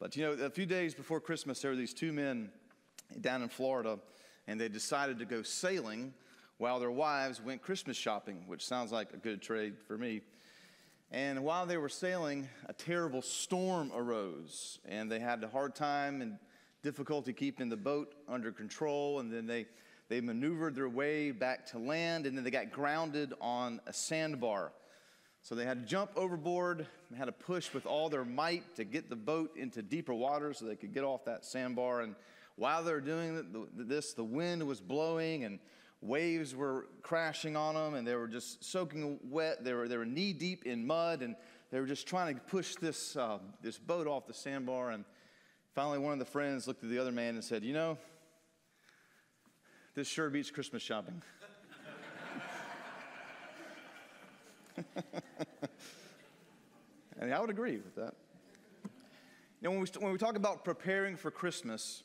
But you know, a few days before Christmas, there were these two men down in Florida, and they decided to go sailing while their wives went Christmas shopping, which sounds like a good trade for me. And while they were sailing, a terrible storm arose, and they had a hard time and difficulty keeping the boat under control. And then they, they maneuvered their way back to land, and then they got grounded on a sandbar. So they had to jump overboard, and had to push with all their might to get the boat into deeper water so they could get off that sandbar. And while they were doing this, the wind was blowing and waves were crashing on them, and they were just soaking wet. They were, they were knee deep in mud, and they were just trying to push this, uh, this boat off the sandbar. And finally, one of the friends looked at the other man and said, You know, this sure beats Christmas shopping. and I would agree with that. You know, when we, when we talk about preparing for Christmas,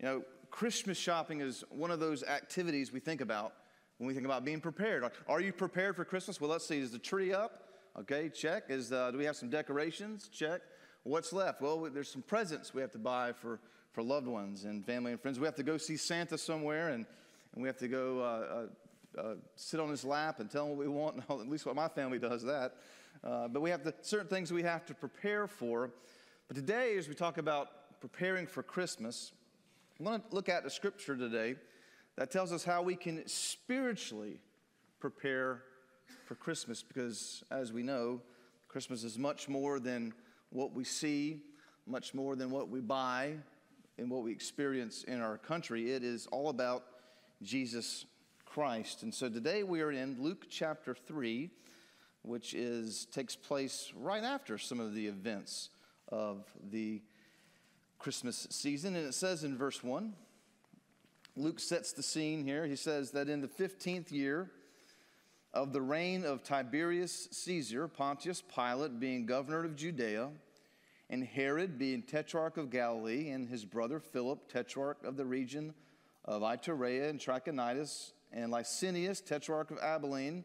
you know, Christmas shopping is one of those activities we think about when we think about being prepared. Are you prepared for Christmas? Well, let's see. Is the tree up? Okay, check. Is uh, do we have some decorations? Check. What's left? Well, there's some presents we have to buy for, for loved ones and family and friends. We have to go see Santa somewhere, and, and we have to go uh, uh, uh sit on his lap and tell him what we want. At least what my family does that. Uh, but we have certain things we have to prepare for. But today, as we talk about preparing for Christmas, I want to look at the scripture today that tells us how we can spiritually prepare for Christmas because, as we know, Christmas is much more than what we see, much more than what we buy and what we experience in our country. It is all about Jesus Christ. And so today we are in Luke chapter 3, which is takes place right after some of the events of the Christmas season. And it says in verse 1, Luke sets the scene here. He says that in the 15th year of the reign of Tiberius Caesar, Pontius Pilate being governor of Judea, and Herod being tetrarch of Galilee, and his brother Philip, tetrarch of the region of Iturea and Trachonitis, and Lysanias, tetrarch of Abilene,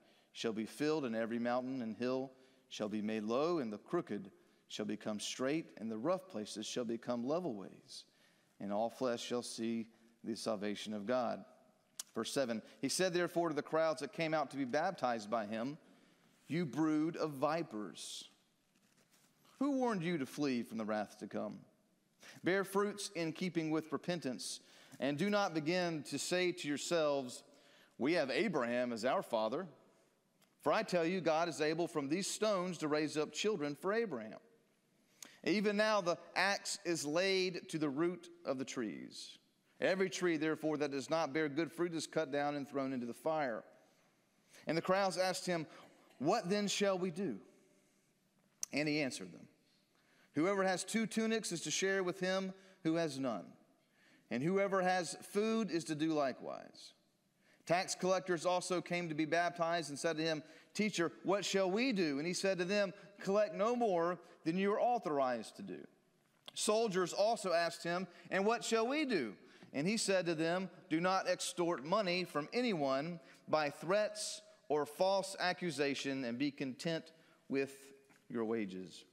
shall be filled, and every mountain and hill shall be made low, and the crooked shall become straight, and the rough places shall become level ways and all flesh shall see the salvation of God. Verse 7 He said, therefore, to the crowds that came out to be baptized by him, You brood of vipers, who warned you to flee from the wrath to come? Bear fruits in keeping with repentance, and do not begin to say to yourselves, We have Abraham as our father. For I tell you, God is able from these stones to raise up children for Abraham. Even now, the axe is laid to the root of the trees. Every tree, therefore, that does not bear good fruit is cut down and thrown into the fire. And the crowds asked him, What then shall we do? And he answered them, Whoever has two tunics is to share with him who has none, and whoever has food is to do likewise. Tax collectors also came to be baptized and said to him, Teacher, what shall we do? And he said to them, Collect no more than you are authorized to do. Soldiers also asked him, And what shall we do? And he said to them, Do not extort money from anyone by threats or false accusation, and be content with your wages.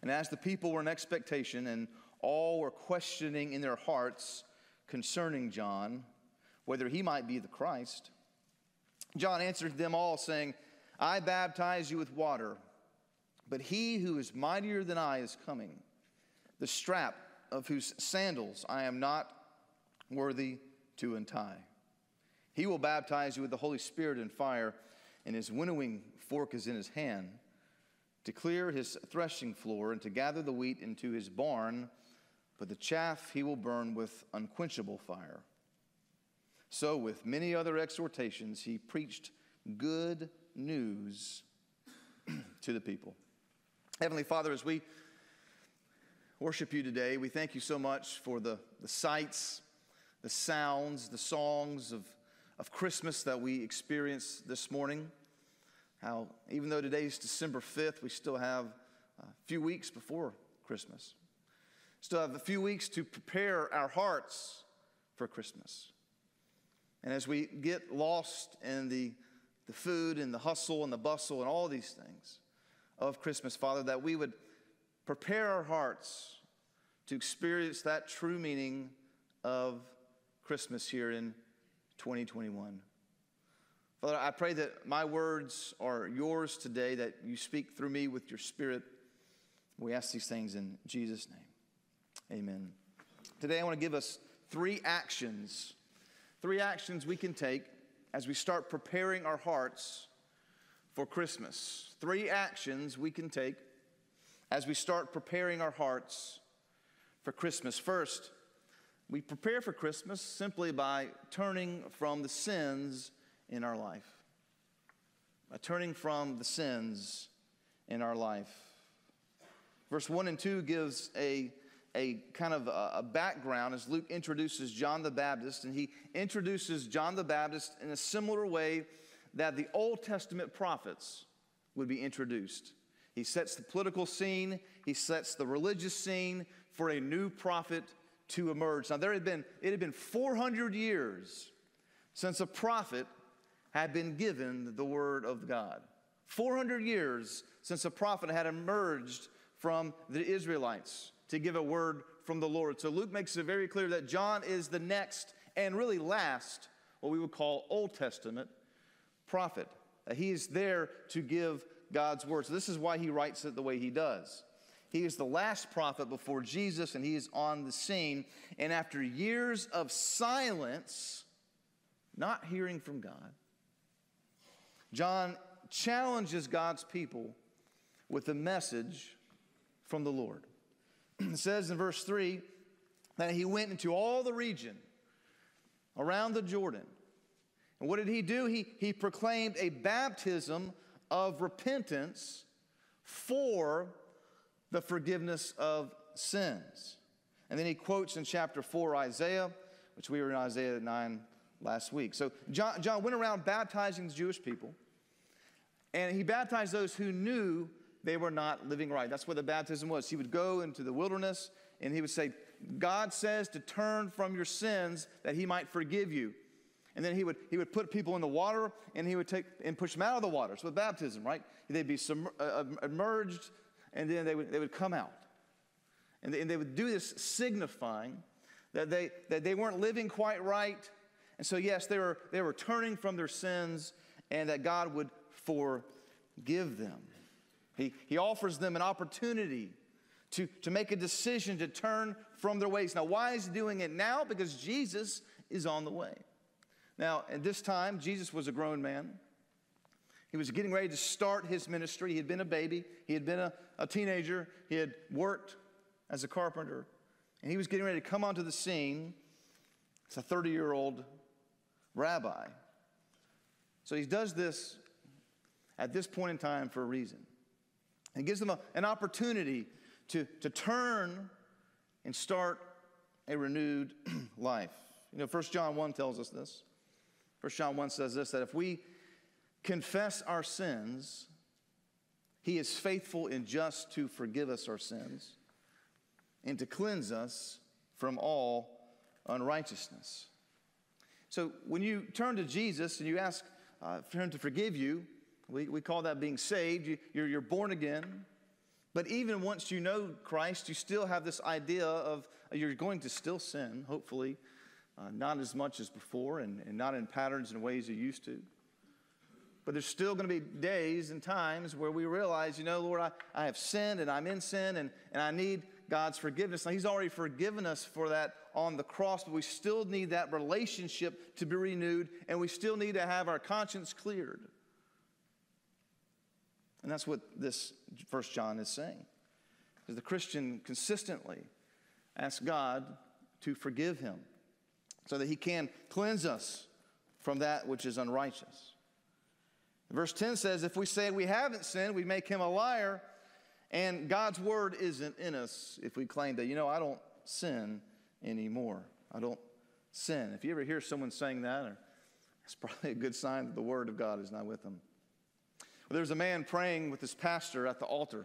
And as the people were in expectation, and all were questioning in their hearts concerning John, whether he might be the Christ, John answered them all, saying, I baptize you with water, but he who is mightier than I is coming, the strap of whose sandals I am not worthy to untie. He will baptize you with the Holy Spirit and fire, and his winnowing fork is in his hand to clear his threshing floor and to gather the wheat into his barn, but the chaff he will burn with unquenchable fire. So, with many other exhortations, he preached good news to the people. Heavenly Father, as we worship you today. We thank you so much for the, the sights, the sounds, the songs of, of Christmas that we experienced this morning. How, even though today is December 5th, we still have a few weeks before Christmas. Still have a few weeks to prepare our hearts for Christmas. And as we get lost in the, the food and the hustle and the bustle and all these things of Christmas, Father, that we would prepare our hearts to experience that true meaning of Christmas here in 2021. Father, I pray that my words are yours today, that you speak through me with your spirit. We ask these things in Jesus' name. Amen. Today, I want to give us three actions, three actions we can take as we start preparing our hearts for Christmas. Three actions we can take as we start preparing our hearts for Christmas. First, we prepare for Christmas simply by turning from the sins in our life. By turning from the sins in our life. Verse 1 and 2 gives a, a kind of a, background as Luke introduces John the Baptist, and he introduces John the Baptist in a similar way that the Old Testament prophets would be introduced. He sets the political scene, he sets the religious scene for a new prophet to emerge. Now, there had been, it had been 400 years since a prophet had been given the word of God. 400 years since a prophet had emerged from the Israelites to give a word from the Lord. So Luke makes it very clear that John is the next and really last, what we would call Old Testament prophet. Uh, he is there to give God's word. So this is why he writes it the way he does. He is the last prophet before Jesus, and he is on the scene. And after years of silence, not hearing from God, John challenges God's people with a message from the Lord. It says in verse 3 that he went into all the region around the Jordan. And what did he do? He, he proclaimed a baptism of repentance for the forgiveness of sins. And then he quotes in chapter 4 Isaiah, which we were in Isaiah 9 last week. So John, John went around baptizing the Jewish people, and he baptized those who knew they were not living right. That's what the baptism was. He would go into the wilderness and he would say, God says to turn from your sins that he might forgive you. And then he would, he would put people in the water and he would take and push them out of the water. So with baptism, right? They'd be submerged uh, uh, and then they would, they would come out. And they, and they would do this signifying that they, that they weren't living quite right. And so, yes, they were, they were turning from their sins and that God would forgive them. He, he offers them an opportunity to, to make a decision to turn from their ways. Now, why is he doing it now? Because Jesus is on the way. Now, at this time, Jesus was a grown man. He was getting ready to start his ministry. He had been a baby, he had been a, a teenager, he had worked as a carpenter, and he was getting ready to come onto the scene. It's a 30 year old rabbi. So he does this at this point in time for a reason. It gives them a, an opportunity to, to turn and start a renewed life. You know, 1 John 1 tells us this. First John 1 says this that if we confess our sins, he is faithful and just to forgive us our sins and to cleanse us from all unrighteousness. So when you turn to Jesus and you ask uh, for him to forgive you, we, we call that being saved. You, you're, you're born again. But even once you know Christ, you still have this idea of uh, you're going to still sin, hopefully, uh, not as much as before and, and not in patterns and ways you used to. But there's still going to be days and times where we realize, you know, Lord, I, I have sinned and I'm in sin and, and I need God's forgiveness. Now, He's already forgiven us for that on the cross, but we still need that relationship to be renewed and we still need to have our conscience cleared. And that's what this First John is saying. Because the Christian consistently asks God to forgive him so that he can cleanse us from that which is unrighteous. Verse 10 says, If we say we haven't sinned, we make him a liar, And God's word isn't in us if we claim that, you know, I don't sin anymore. I don't sin. If you ever hear someone saying that, it's probably a good sign that the word of God is not with them. There was a man praying with his pastor at the altar.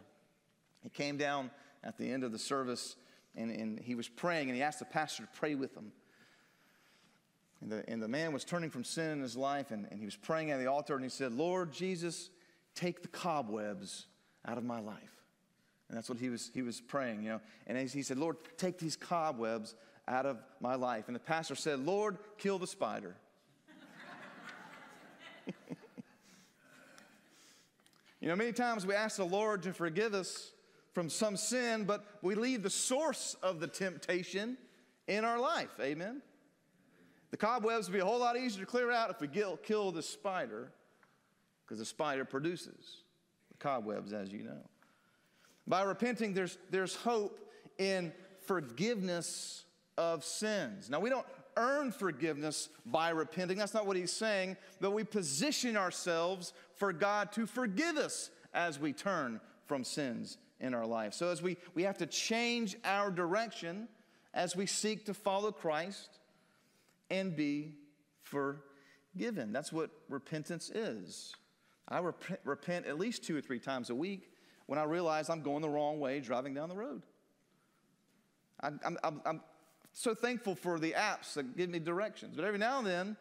He came down at the end of the service and, and he was praying and he asked the pastor to pray with him. And the, and the man was turning from sin in his life and, and he was praying at the altar and he said, Lord Jesus, take the cobwebs out of my life. And that's what he was, he was praying, you know. And he said, Lord, take these cobwebs out of my life. And the pastor said, Lord, kill the spider. you know, many times we ask the Lord to forgive us from some sin, but we leave the source of the temptation in our life. Amen? The cobwebs would be a whole lot easier to clear out if we kill, the spider, because the spider produces the cobwebs, as you know. By repenting, there's, there's hope in forgiveness of sins. Now, we don't earn forgiveness by repenting. That's not what he's saying, but we position ourselves for God to forgive us as we turn from sins in our life. So, as we, we have to change our direction as we seek to follow Christ and be forgiven. That's what repentance is. I rep- repent at least two or three times a week when I realize I'm going the wrong way driving down the road. I, I'm so thankful for the apps that give me directions. But every now and then,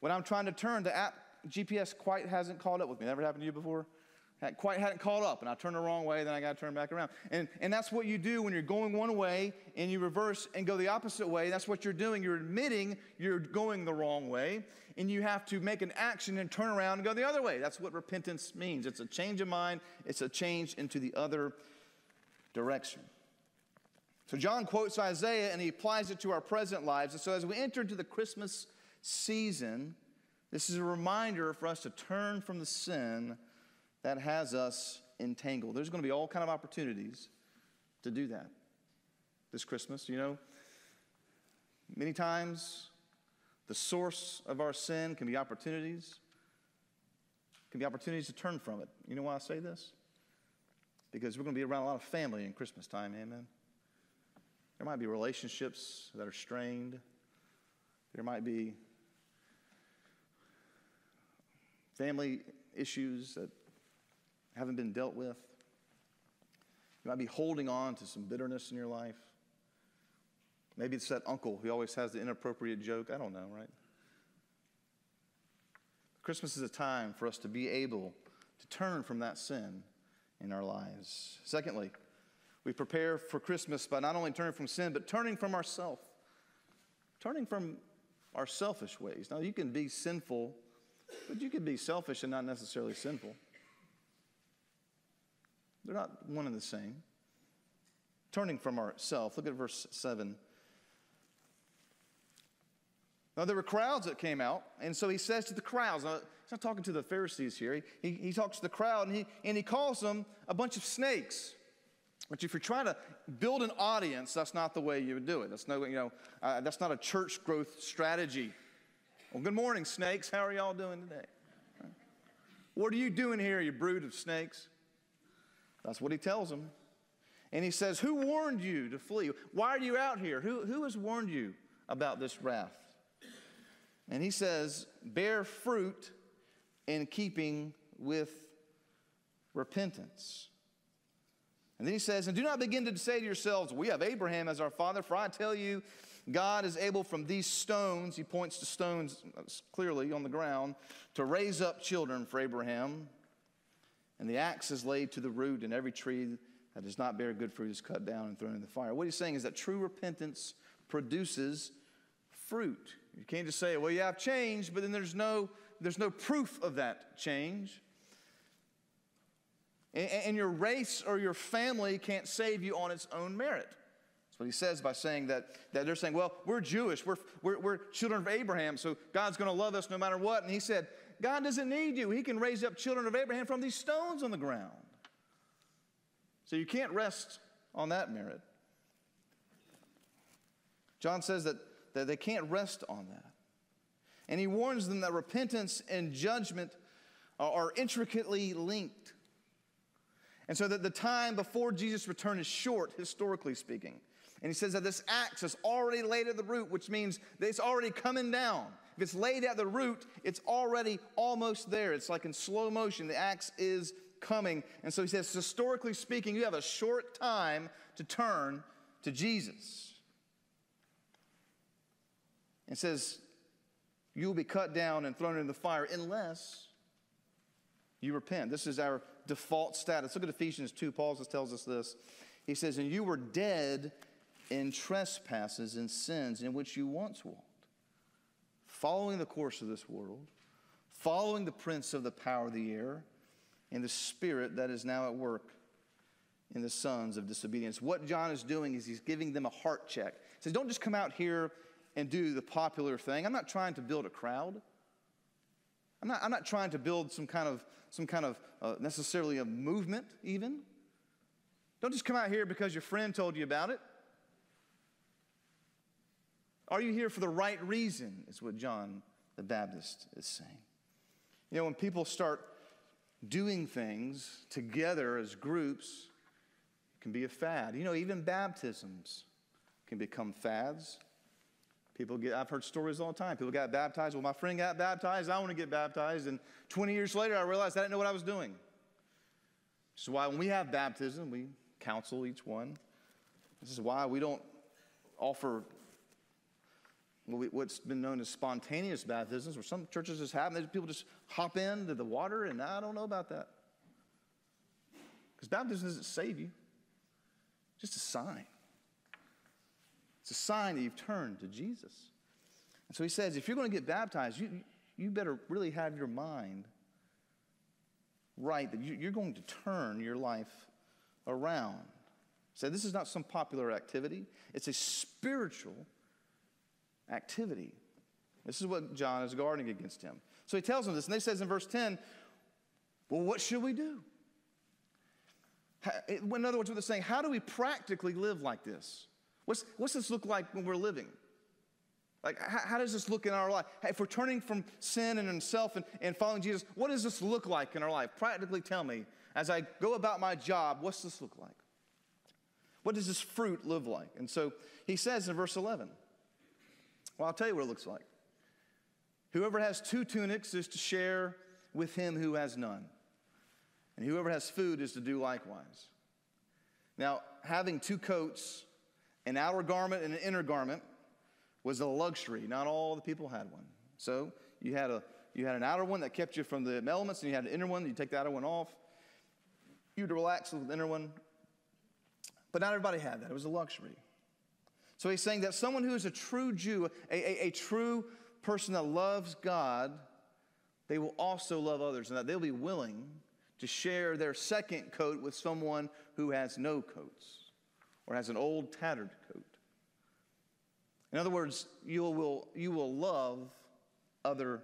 when I'm trying to turn, the app GPS quite hasn't caught up with me. Never happened to you before? quite hadn't caught up, and I turn the wrong way, then I got to turn back around. And, and that's what you do when you're going one way and you reverse and go the opposite way. That's what you're doing. You're admitting you're going the wrong way, and you have to make an action and turn around and go the other way. That's what repentance means. It's a change of mind, it's a change into the other direction. So John quotes Isaiah and he applies it to our present lives. And so as we enter into the Christmas season, this is a reminder for us to turn from the sin that has us entangled. There's going to be all kind of opportunities to do that this Christmas. You know, many times the source of our sin can be opportunities, can be opportunities to turn from it. You know why I say this? Because we're going to be around a lot of family in Christmas time, amen. There might be relationships that are strained. There might be family issues that haven't been dealt with. You might be holding on to some bitterness in your life. Maybe it's that uncle who always has the inappropriate joke. I don't know, right? Christmas is a time for us to be able to turn from that sin in our lives. Secondly, we prepare for Christmas by not only turning from sin, but turning from ourself. Turning from our selfish ways. Now, you can be sinful, but you can be selfish and not necessarily sinful. They're not one and the same. Turning from ourself, look at verse 7. Now, there were crowds that came out, and so he says to the crowds, now, he's not talking to the Pharisees here, he, he, he talks to the crowd, and he, and he calls them a bunch of snakes. Which, if you're trying to build an audience, that's not the way you would do it. That's no, you know, uh, that's not a church growth strategy. Well, good morning, snakes. How are y'all doing today? What are you doing here, you brood of snakes? That's what he tells them. And he says, Who warned you to flee? Why are you out here? Who, who has warned you about this wrath? And he says, Bear fruit in keeping with repentance. And then he says, And do not begin to say to yourselves, We have Abraham as our father, for I tell you, God is able from these stones, he points to stones uh, clearly on the ground, to raise up children for Abraham. And the axe is laid to the root, and every tree that does not bear good fruit is cut down and thrown in the fire. What he's saying is that true repentance produces fruit. You can't just say, well, yeah, I've changed, but then there's no, there's no proof of that change. And, your race or your family can't save you on its own merit. That's what he says by saying that, that they're saying, well, we're Jewish, we're, we're, we're children of Abraham, so God's going to love us no matter what. And he said, God doesn't need you. He can raise up children of Abraham from these stones on the ground. So you can't rest on that merit. John says that, that they can't rest on that. And he warns them that repentance and judgment are, are intricately linked. And so that the time before Jesus' return is short, historically speaking. And he says that this axe is already laid at the root, which means that it's already coming down. If it's laid at the root, it's already almost there. It's like in slow motion. The axe is coming. And so he says, historically speaking, you have a short time to turn to Jesus. It says, you will be cut down and thrown into the fire unless you repent. This is our default status. Look at Ephesians 2. Paul just tells us this. He says, And you were dead in trespasses and sins in which you once walked, following the course of this world, following the prince of the power of the air, and the spirit that is now at work in the sons of disobedience. What John is doing is he's giving them a heart check. He says, Don't just come out here and do the popular thing. I'm not trying to build a crowd. I'm not, I'm not trying to build some kind of, some kind of uh, necessarily a movement, even. Don't just come out here because your friend told you about it. Are you here for the right reason? Is what John the Baptist is saying. You know, when people start doing things together as groups, it can be a fad. You know, even baptisms can become fads. People get, I've heard stories all the time. People got baptized. Well, my friend got baptized. I want to get baptized. And 20 years later, I realized I didn't know what I was doing. This is why when we have baptism, we counsel each one. This is why we don't offer what's been known as spontaneous baptisms, where some churches just have, people just hop into the water, and I don't know about that. Because baptism doesn't save you, it's just a sign. It's a sign that you've turned to Jesus. And so he says, if you're going to get baptized, you, you better really have your mind right that you, are going to turn your life around. So this is not some popular activity, it's a spiritual activity. This is what John is guarding against him. So he tells them this, and he says in verse 10, Well, what should we do? In other words, what they're saying, how do we practically live like this? What's, what's this look like when we're living? Like, how, how, does this look in our life? If we're turning from sin and self and, and following Jesus, what does this look like in our life? Practically tell me, as I go about my job, what's this look like? What does this fruit live like? And so he says in verse 11, well, I'll tell you what it looks like. Whoever has two tunics is to share with him who has none, and whoever has food is to do likewise. Now, having two coats an outer garment and an inner garment was a luxury. Not all the people had one. So you had, a, you had an outer one that kept you from the elements, and you had an inner one. You take the outer one off. You'd relax with the inner one. But not everybody had that. It was a luxury. So he's saying that someone who is a true Jew, a, a, a true person that loves God, they will also love others, and that they'll be willing to share their second coat with someone who has no coats or has an old tattered coat. In other words, you will, you will love other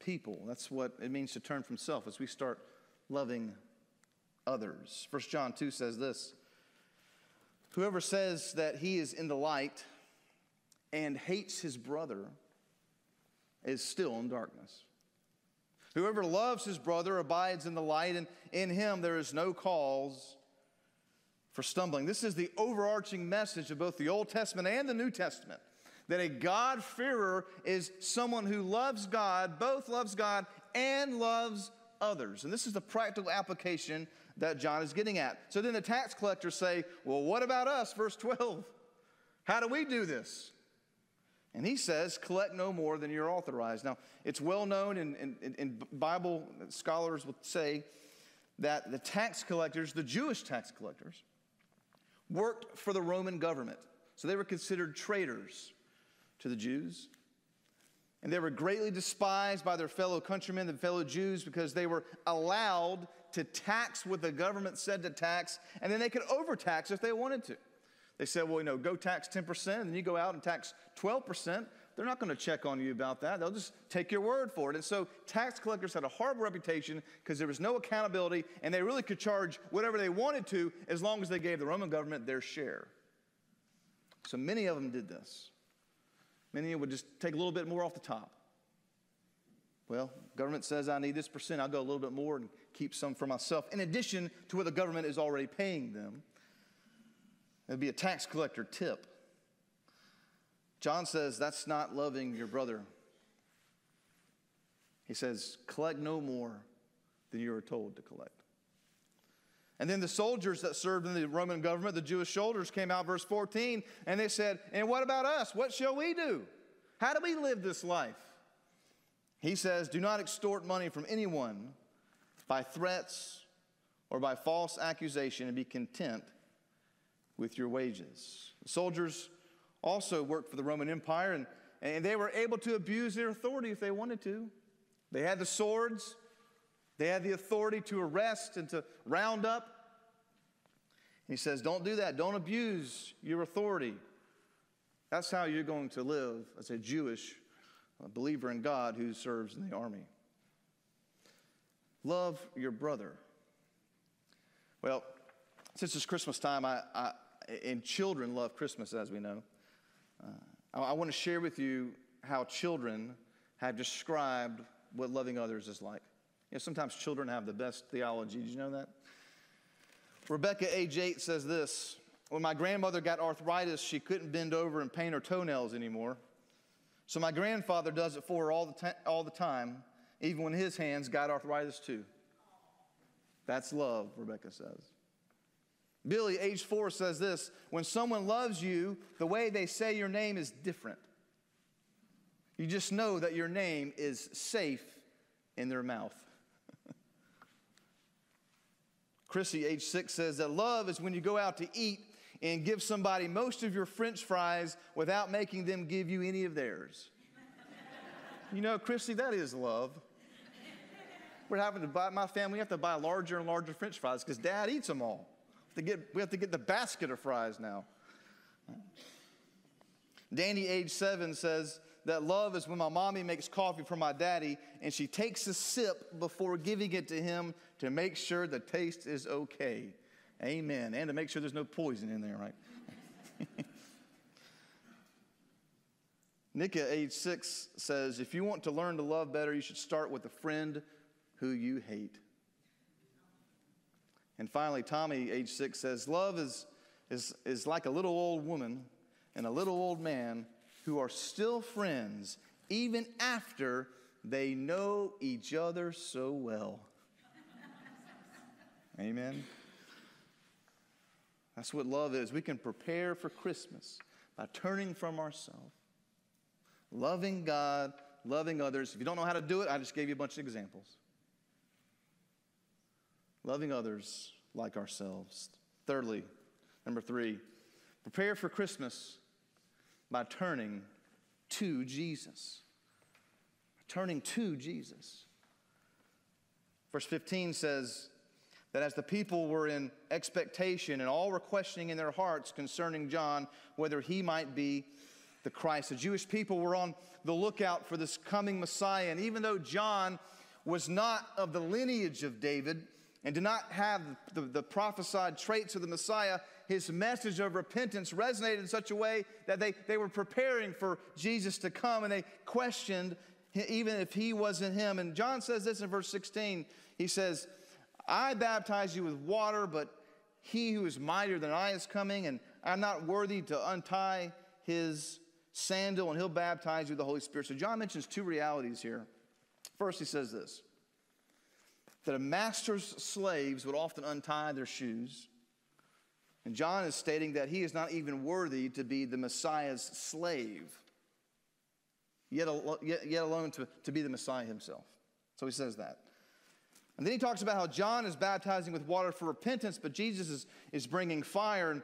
people. That's what it means to turn from self as we start loving others. 1 John 2 says this Whoever says that he is in the light and hates his brother is still in darkness. Whoever loves his brother abides in the light, and in him there is no cause for stumbling. This is the overarching message of both the Old Testament and the New Testament that a God-fearer is someone who loves God, both loves God and loves others. And this is the practical application that John is getting at. So then the tax collectors say, Well, what about us? Verse 12. How do we do this? And he says, Collect no more than you're authorized. Now, it's well known, and, Bible scholars would say that the tax collectors, the Jewish tax collectors, worked for the Roman government. So they were considered traitors to the Jews. And they were greatly despised by their fellow countrymen, the fellow Jews, because they were allowed to tax what the government said to tax, and then they could overtax if they wanted to. They said, well, you know, go tax 10%, and then you go out and tax 12%. They're not going to check on you about that. They'll just take your word for it. And so tax collectors had a horrible reputation because there was no accountability and they really could charge whatever they wanted to as long as they gave the Roman government their share. So many of them did this. Many would just take a little bit more off the top. Well, government says I need this percent. I'll go a little bit more and keep some for myself, in addition to what the government is already paying them. It'd be a tax collector tip. John says that's not loving your brother. He says, collect no more than you are told to collect. And then the soldiers that served in the Roman government, the Jewish soldiers, came out, verse 14, and they said, And what about us? What shall we do? How do we live this life? He says, Do not extort money from anyone by threats or by false accusation, and be content with your wages. The soldiers also worked for the Roman Empire, and, and they were able to abuse their authority if they wanted to. They had the swords, they had the authority to arrest and to round up. He says, Don't do that. Don't abuse your authority. That's how you're going to live as a Jewish uh, believer in God who serves in the army. Love your brother. Well, since it's Christmas time, I, I and children love Christmas, as we know. I, I want to share with you how children have described what loving others is like. You know, sometimes children have the best theology. Did you know that? Rebecca, age eight, says this When my grandmother got arthritis, she couldn't bend over and paint her toenails anymore. So my grandfather does it for her all the, ta- all the time, even when his hands got arthritis too. That's love, Rebecca says. Billy, age four, says this When someone loves you, the way they say your name is different. You just know that your name is safe in their mouth. Chrissy, age six, says that love is when you go out to eat and give somebody most of your french fries without making them give you any of theirs. you know, Chrissy, that is love. We're having to buy, my family, we have to buy larger and larger french fries because dad eats them all. We have, get, we have to get the basket of fries now. Danny, age seven, says that love is when my mommy makes coffee for my daddy and she takes a sip before giving it to him to make sure the taste is okay. Amen. And to make sure there's no poison in there, right? Nika, age six, says if you want to learn to love better, you should start with a friend who you hate. And finally, Tommy, age six, says love is, is, is like a little old woman and a little old man who are still friends even after they know each other so well. Amen. That's what love is. We can prepare for Christmas by turning from ourselves, loving God, loving others. If you don't know how to do it, I just gave you a bunch of examples. Loving others like ourselves. Thirdly, number three, prepare for Christmas by turning to Jesus. Turning to Jesus. Verse 15 says, that as the people were in expectation and all were questioning in their hearts concerning John whether he might be the Christ, the Jewish people were on the lookout for this coming Messiah. And even though John was not of the lineage of David and did not have the, the prophesied traits of the Messiah, his message of repentance resonated in such a way that they, they were preparing for Jesus to come and they questioned even if he wasn't him. And John says this in verse 16. He says, I baptize you with water, but he who is mightier than I is coming, and I'm not worthy to untie his sandal, and he'll baptize you with the Holy Spirit. So John mentions two realities here. First, he says this that a master's slaves would often untie their shoes. And John is stating that he is not even worthy to be the Messiah's slave, yet, yet, yet alone to, to be the Messiah himself. So he says that. And then he talks about how John is baptizing with water for repentance, but Jesus is, is bringing fire. And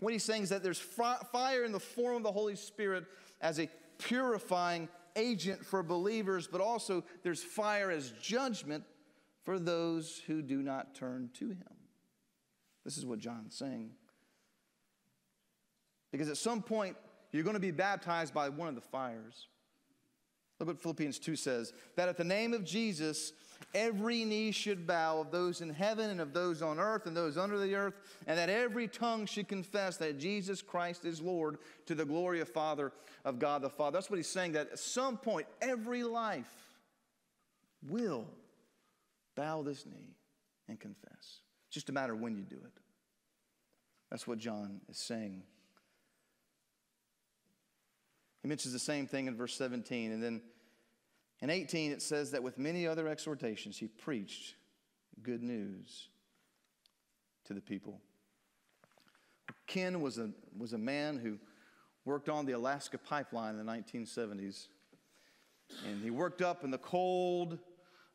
what he's saying is that there's fire in the form of the Holy Spirit as a purifying agent for believers, but also there's fire as judgment for those who do not turn to him. This is what John's saying. Because at some point, you're going to be baptized by one of the fires. Look what Philippians 2 says that at the name of Jesus, every knee should bow of those in heaven and of those on earth and those under the earth, and that every tongue should confess that Jesus Christ is Lord to the glory of Father of God the Father. That's what he's saying, that at some point, every life will bow this knee and confess. It's just a matter of when you do it. That's what John is saying. He mentions the same thing in verse 17. And then in 18, it says that with many other exhortations, he preached good news to the people. Ken was a, was a man who worked on the Alaska pipeline in the 1970s. And he worked up in the cold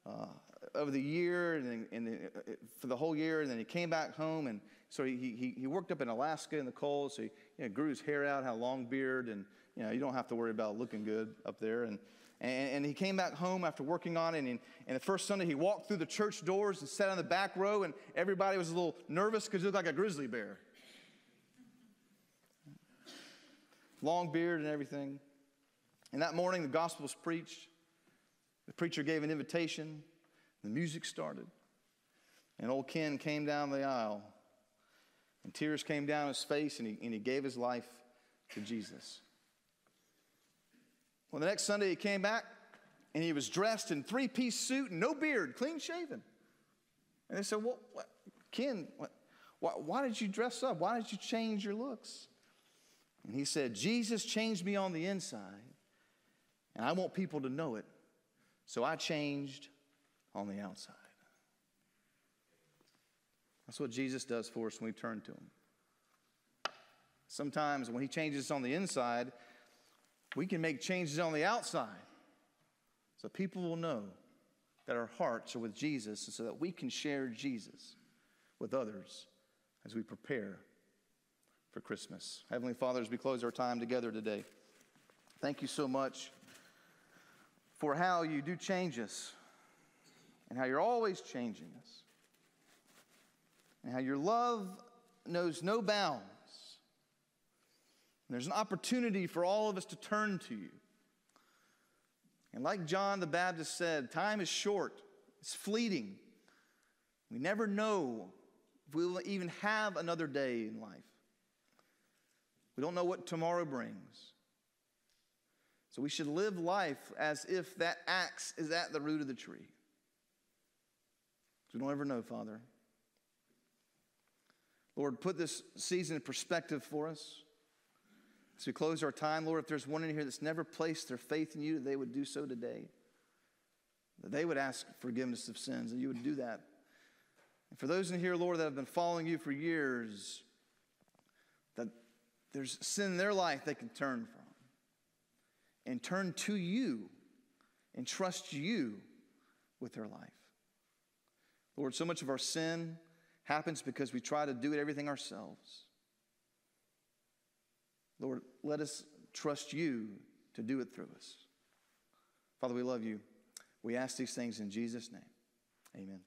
uh, of the year and, and, uh, for the whole year. And then he came back home. And so he, he, he worked up in Alaska in the cold. So he you know, grew his hair out, had a long beard. And you, know, you don't have to worry about looking good up there. And, and, and he came back home after working on it. And, and the first Sunday, he walked through the church doors and sat on the back row. And everybody was a little nervous because he looked like a grizzly bear. long beard and everything. And that morning, the gospel was preached. The preacher gave an invitation. The music started. And old Ken came down the aisle. And tears came down his face, and he, and he gave his life to Jesus. Well, the next Sunday, he came back, and he was dressed in three piece suit and no beard, clean shaven. And they said, Well, what, Ken, what, why, why did you dress up? Why did you change your looks? And he said, Jesus changed me on the inside, and I want people to know it. So I changed on the outside. That's what Jesus does for us when we turn to Him. Sometimes when He changes us on the inside, we can make changes on the outside so people will know that our hearts are with Jesus and so that we can share Jesus with others as we prepare for Christmas. Heavenly Father, as we close our time together today, thank you so much for how you do change us and how you're always changing us and how your love knows no bounds. And there's an opportunity for all of us to turn to you. And like John the Baptist said, time is short, it's fleeting. We never know if we will even have another day in life. We don't know what tomorrow brings. So we should live life as if that axe is at the root of the tree. We don't ever know, Father. Lord, put this season in perspective for us. As we close our time, Lord, if there's one in here that's never placed their faith in you, that they would do so today. That they would ask forgiveness of sins, and you would do that. And for those in here, Lord, that have been following you for years, that there's sin in their life they can turn from and turn to you and trust you with their life. Lord, so much of our sin happens because we try to do everything ourselves. Lord, let us trust you to do it through us. Father, we love you. We ask these things in Jesus' name. Amen.